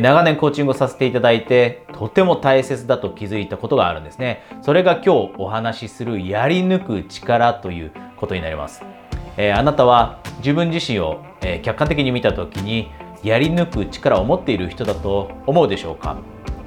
長年コーチングをさせていただいてとても大切だと気づいたことがあるんですね。それが今日お話しするやり抜く力ということになります、えー、あなたは自分自身を、え、客観的に見た時にやり抜く力を持っている人だと思うでしょうか？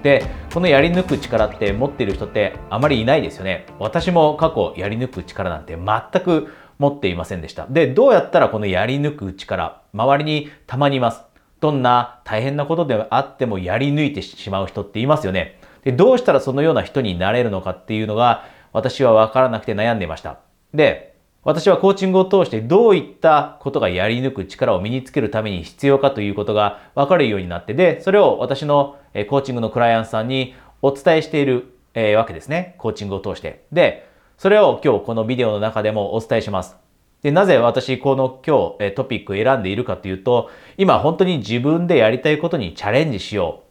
でこのやり抜く力って持っている人ってあまりいないですよね。私も過去やり抜く力なんて全く持っていませんでした。でどうやったらこのやり抜く力周りにたまにいます？どんな大変なことであってもやり抜いてしまう人っていますよねでどうしたらそのような人になれるのかっていうのが私は分からなくて悩んでいましたで私はコーチングを通してどういったことがやり抜く力を身につけるために必要かということが分かるようになって、で、それを私のコーチングのクライアントさんにお伝えしているわけですね。コーチングを通して。で、それを今日このビデオの中でもお伝えします。で、なぜ私この今日トピック選んでいるかというと、今本当に自分でやりたいことにチャレンジしよ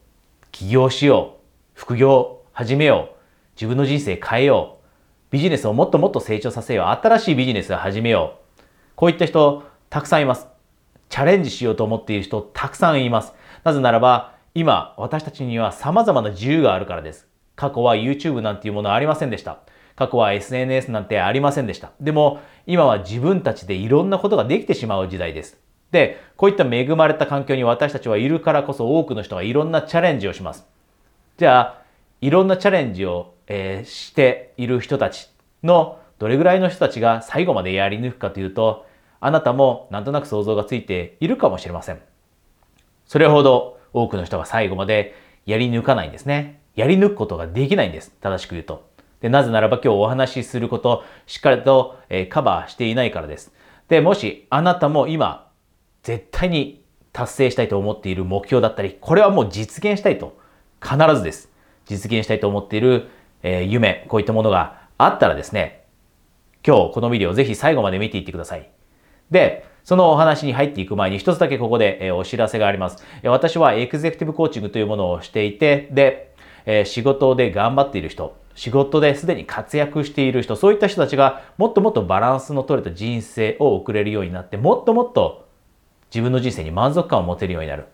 う。起業しよう。副業始めよう。自分の人生変えよう。ビジネスをもっともっと成長させよう。新しいビジネスを始めよう。こういった人、たくさんいます。チャレンジしようと思っている人、たくさんいます。なぜならば、今、私たちには様々な自由があるからです。過去は YouTube なんていうものはありませんでした。過去は SNS なんてありませんでした。でも、今は自分たちでいろんなことができてしまう時代です。で、こういった恵まれた環境に私たちはいるからこそ多くの人がいろんなチャレンジをします。じゃあ、いろんなチャレンジをえー、している人たちのどれぐらいの人たちが最後までやり抜くかというと、あなたもなんとなく想像がついているかもしれません。それほど多くの人が最後までやり抜かないんですね。やり抜くことができないんです。正しく言うと。で、なぜならば今日お話しすること、しっかりと、え、カバーしていないからです。で、もしあなたも今、絶対に達成したいと思っている目標だったり、これはもう実現したいと、必ずです。実現したいと思っているえー、夢、こういったものがあったらですね、今日このビデオぜひ最後まで見ていってください。で、そのお話に入っていく前に一つだけここで、えー、お知らせがあります。私はエグゼクティブコーチングというものをしていて、で、えー、仕事で頑張っている人、仕事ですでに活躍している人、そういった人たちがもっともっとバランスの取れた人生を送れるようになって、もっともっと自分の人生に満足感を持てるようになる。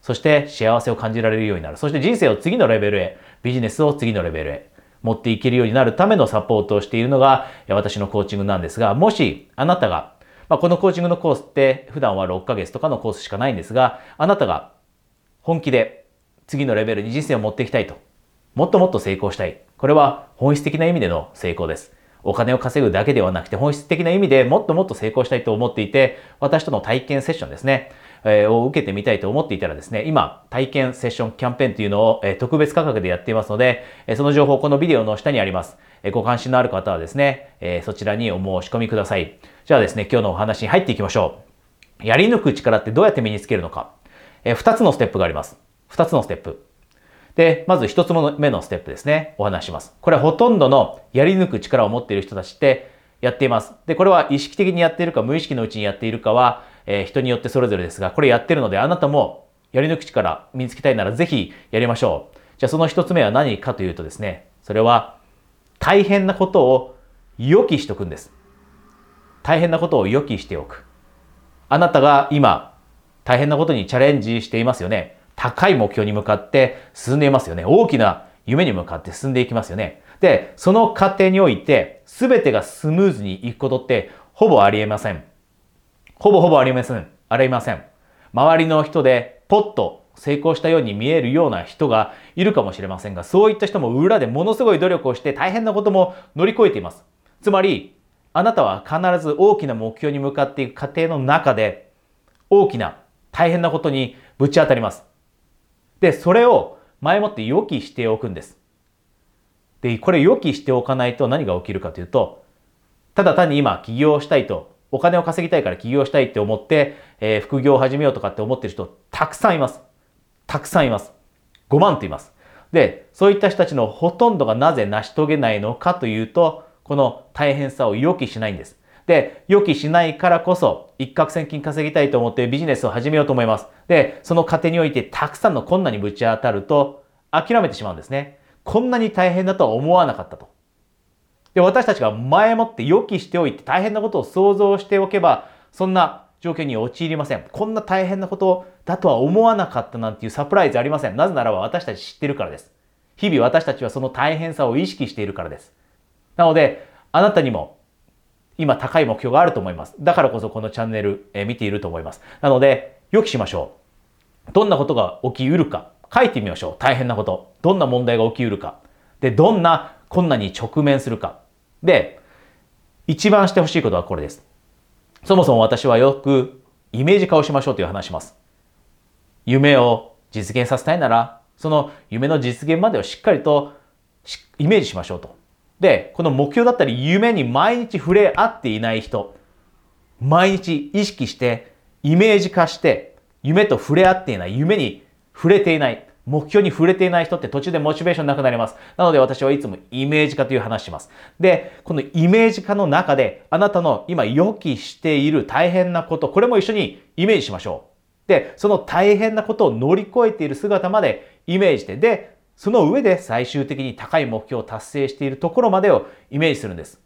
そして幸せを感じられるようになる。そして人生を次のレベルへ、ビジネスを次のレベルへ。持っていけるようになるためのサポートをしているのが私のコーチングなんですが、もしあなたが、まあ、このコーチングのコースって普段は6ヶ月とかのコースしかないんですが、あなたが本気で次のレベルに人生を持っていきたいと、もっともっと成功したい。これは本質的な意味での成功です。お金を稼ぐだけではなくて本質的な意味でもっともっと成功したいと思っていて、私との体験セッションですね。えを受けてみたいと思っていたらですね、今、体験セッションキャンペーンというのを、え特別価格でやっていますので、えその情報、このビデオの下にあります。えご関心のある方はですね、えそちらにお申し込みください。じゃあですね、今日のお話に入っていきましょう。やり抜く力ってどうやって身につけるのか。え2つのステップがあります。2つのステップ。で、まず1つ目のステップですね。お話します。これほとんどのやり抜く力を持っている人たちってやっています。で、これは意識的にやっているか無意識のうちにやっているかは、えー、人によってそれぞれですが、これやってるのであなたもやり抜く力身につけたいならぜひやりましょう。じゃあその一つ目は何かというとですね、それは大変なことを予期しておくんです。大変なことを予期しておく。あなたが今大変なことにチャレンジしていますよね。高い目標に向かって進んでいますよね。大きな夢に向かって進んでいきますよね。で、その過程において全てがスムーズにいくことってほぼありえません。ほぼほぼありません。ありません。周りの人でポッと成功したように見えるような人がいるかもしれませんが、そういった人も裏でものすごい努力をして大変なことも乗り越えています。つまり、あなたは必ず大きな目標に向かっていく過程の中で、大きな大変なことにぶち当たります。で、それを前もって予期しておくんです。で、これ予期しておかないと何が起きるかというと、ただ単に今起業したいとお金を稼ぎたいから起業したいって思って、えー、副業を始めようとかって思ってる人、たくさんいます。たくさんいます。5万といます。で、そういった人たちのほとんどがなぜ成し遂げないのかというと、この大変さを予期しないんです。で、予期しないからこそ、一攫千金稼ぎたいと思ってビジネスを始めようと思います。で、その過程においてたくさんの困難にぶち当たると、諦めてしまうんですね。こんなに大変だとは思わなかったと。で、私たちが前もって予期しておいて大変なことを想像しておけば、そんな状況に陥りません。こんな大変なことだとは思わなかったなんていうサプライズありません。なぜならば私たち知ってるからです。日々私たちはその大変さを意識しているからです。なので、あなたにも今高い目標があると思います。だからこそこのチャンネル、え見ていると思います。なので、予期しましょう。どんなことが起きうるか、書いてみましょう。大変なこと。どんな問題が起きうるか。で、どんな困難に直面するか。で、一番してほしいことはこれです。そもそも私はよくイメージ化をしましょうという話します。夢を実現させたいなら、その夢の実現までをしっかりとイメージしましょうと。で、この目標だったり夢に毎日触れ合っていない人、毎日意識してイメージ化して夢と触れ合っていない、夢に触れていない、目標に触れていない人って途中でモチベーションなくなります。なので私はいつもイメージ化という話します。で、このイメージ化の中であなたの今予期している大変なこと、これも一緒にイメージしましょう。で、その大変なことを乗り越えている姿までイメージして、で、その上で最終的に高い目標を達成しているところまでをイメージするんです。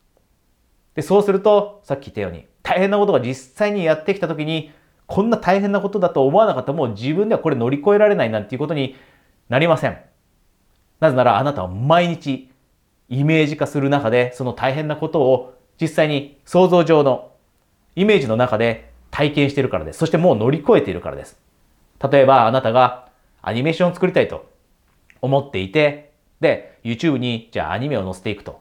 で、そうすると、さっき言ったように、大変なことが実際にやってきた時に、こんな大変なことだと思わなかったもう自分ではこれ乗り越えられないなんていうことになりません。なぜならあなたは毎日イメージ化する中でその大変なことを実際に想像上のイメージの中で体験しているからです。そしてもう乗り越えているからです。例えばあなたがアニメーションを作りたいと思っていて、で、YouTube にじゃあアニメを載せていくと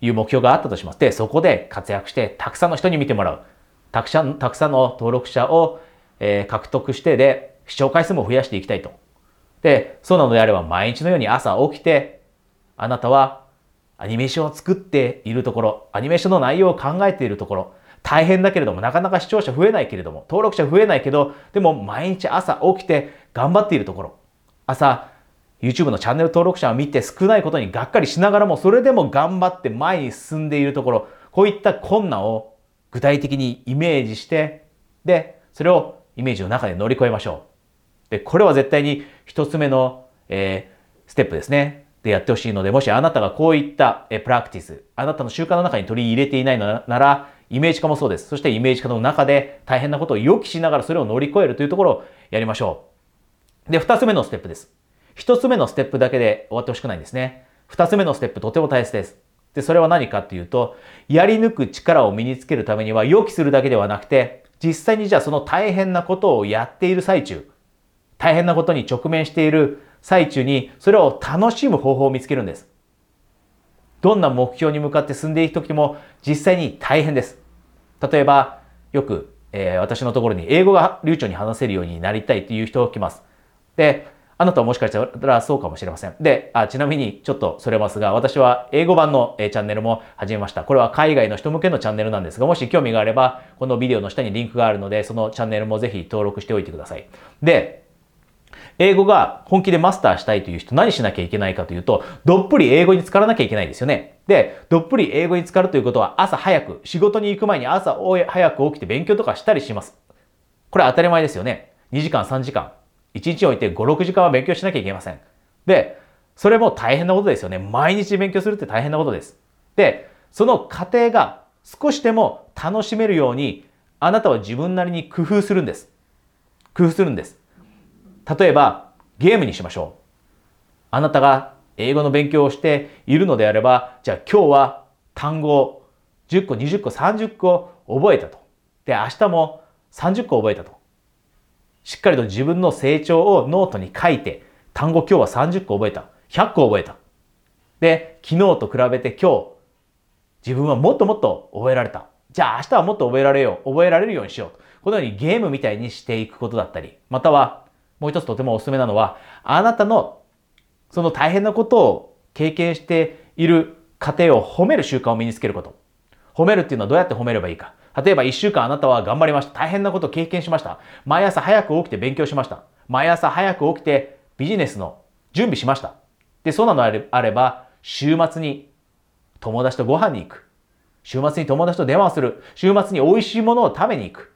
いう目標があったとします。で、そこで活躍してたくさんの人に見てもらう。たくさん、たくさんの登録者を、えー、獲得してで、視聴回数も増やしていきたいと。で、そうなのであれば毎日のように朝起きて、あなたはアニメーションを作っているところ、アニメーションの内容を考えているところ、大変だけれども、なかなか視聴者増えないけれども、登録者増えないけど、でも毎日朝起きて頑張っているところ、朝、YouTube のチャンネル登録者を見て少ないことにがっかりしながらも、それでも頑張って前に進んでいるところ、こういった困難を具体的にイメージして、で、それをイメージの中で乗り越えましょう。で、これは絶対に一つ目の、えー、ステップですね。でやってほしいので、もしあなたがこういった、えプラクティス、あなたの習慣の中に取り入れていないのなら、イメージ化もそうです。そしてイメージ化の中で大変なことを予期しながらそれを乗り越えるというところをやりましょう。で、二つ目のステップです。一つ目のステップだけで終わってほしくないんですね。二つ目のステップとても大切です。で、それは何かっていうと、やり抜く力を身につけるためには予期するだけではなくて、実際にじゃあその大変なことをやっている最中、大変なことに直面している最中に、それを楽しむ方法を見つけるんです。どんな目標に向かって進んでいくときも実際に大変です。例えば、よく、えー、私のところに英語が流暢に話せるようになりたいという人が来ます。で、あなたはもしかしたらそうかもしれません。で、あちなみにちょっとそれますが、私は英語版の、えチャンネルも始めました。これは海外の人向けのチャンネルなんですが、もし興味があれば、このビデオの下にリンクがあるので、そのチャンネルもぜひ登録しておいてください。で、英語が本気でマスターしたいという人何しなきゃいけないかというと、どっぷり英語に浸からなきゃいけないんですよね。で、どっぷり英語に浸かるということは朝早く、仕事に行く前に朝早く起きて勉強とかしたりします。これ当たり前ですよね。2時間3時間。1日置いて5、6時間は勉強しなきゃいけません。で、それも大変なことですよね。毎日勉強するって大変なことです。で、その過程が少しでも楽しめるように、あなたは自分なりに工夫するんです。工夫するんです。例えば、ゲームにしましょう。あなたが英語の勉強をしているのであれば、じゃあ今日は単語を10個、20個、30個覚えたと。で、明日も30個覚えたと。しっかりと自分の成長をノートに書いて、単語今日は30個覚えた。100個覚えた。で、昨日と比べて今日、自分はもっともっと覚えられた。じゃあ明日はもっと覚えられよう。覚えられるようにしよう。このようにゲームみたいにしていくことだったり、または、もう一つとてもおすすめなのは、あなたのその大変なことを経験している過程を褒める習慣を身につけること。褒めるっていうのはどうやって褒めればいいか。例えば1週間あなたは頑張りました。大変なことを経験しました。毎朝早く起きて勉強しました。毎朝早く起きてビジネスの準備しました。で、そうなのあれば、週末に友達とご飯に行く。週末に友達と電話をする。週末に美味しいものを食べに行く。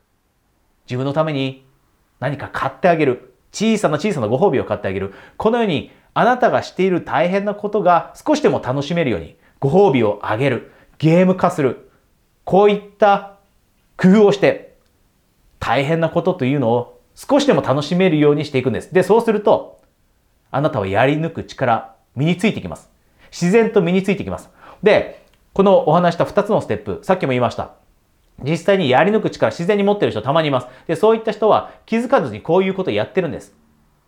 自分のために何か買ってあげる。小さな小さなご褒美を買ってあげる。このようにあなたがしている大変なことが少しでも楽しめるようにご褒美をあげる。ゲーム化する。こういった工夫をして、大変なことというのを少しでも楽しめるようにしていくんです。で、そうすると、あなたはやり抜く力、身についてきます。自然と身についてきます。で、このお話した2つのステップ、さっきも言いました。実際にやり抜く力自然に持ってる人たまにいます。で、そういった人は気づかずにこういうことをやってるんです。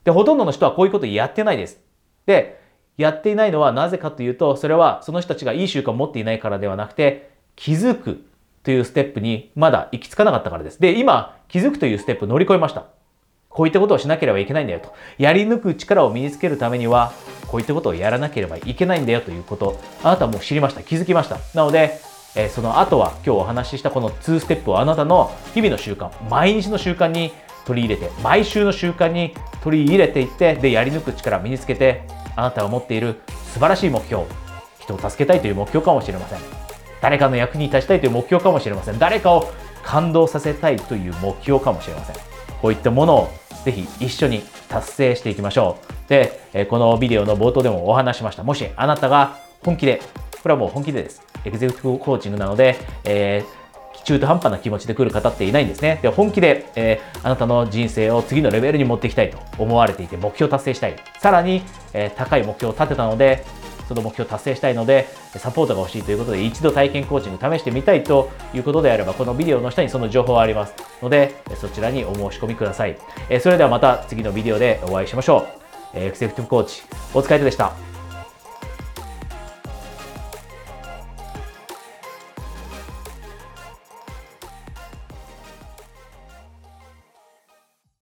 で、ほとんどの人はこういうことをやってないです。で、やっていないのはなぜかというと、それはその人たちがいい習慣を持っていないからではなくて、気づくというステップにまだ行き着かなかったからです。で、今、気づくというステップ乗り越えました。こういったことをしなければいけないんだよと。やり抜く力を身につけるためには、こういったことをやらなければいけないんだよということ、あなたはもう知りました。気づきました。なので、え、その後は今日お話ししたこの2ステップをあなたの日々の習慣、毎日の習慣に取り入れて、毎週の習慣に取り入れていって、で、やり抜く力を身につけて、あなたが持っている素晴らしい目標、人を助けたいという目標かもしれません。誰かの役に立ちたいという目標かもしれません。誰かを感動させたいという目標かもしれません。こういったものをぜひ一緒に達成していきましょう。で、このビデオの冒頭でもお話しました。もしあなたが本気で、これはもう本気でです。エグゼクティブコーチングなので、えー中途半端な気持ちで来る方っていないんですね。で本気で、えー、あなたの人生を次のレベルに持っていきたいと思われていて、目標達成したい。さらに、えー、高い目標を立てたので、その目標を達成したいので、サポートが欲しいということで、一度体験コーチング試してみたいということであれば、このビデオの下にその情報はありますので、そちらにお申し込みください。それではまた次のビデオでお会いしましょう。エクセクティブコーチ、大塚海人でした。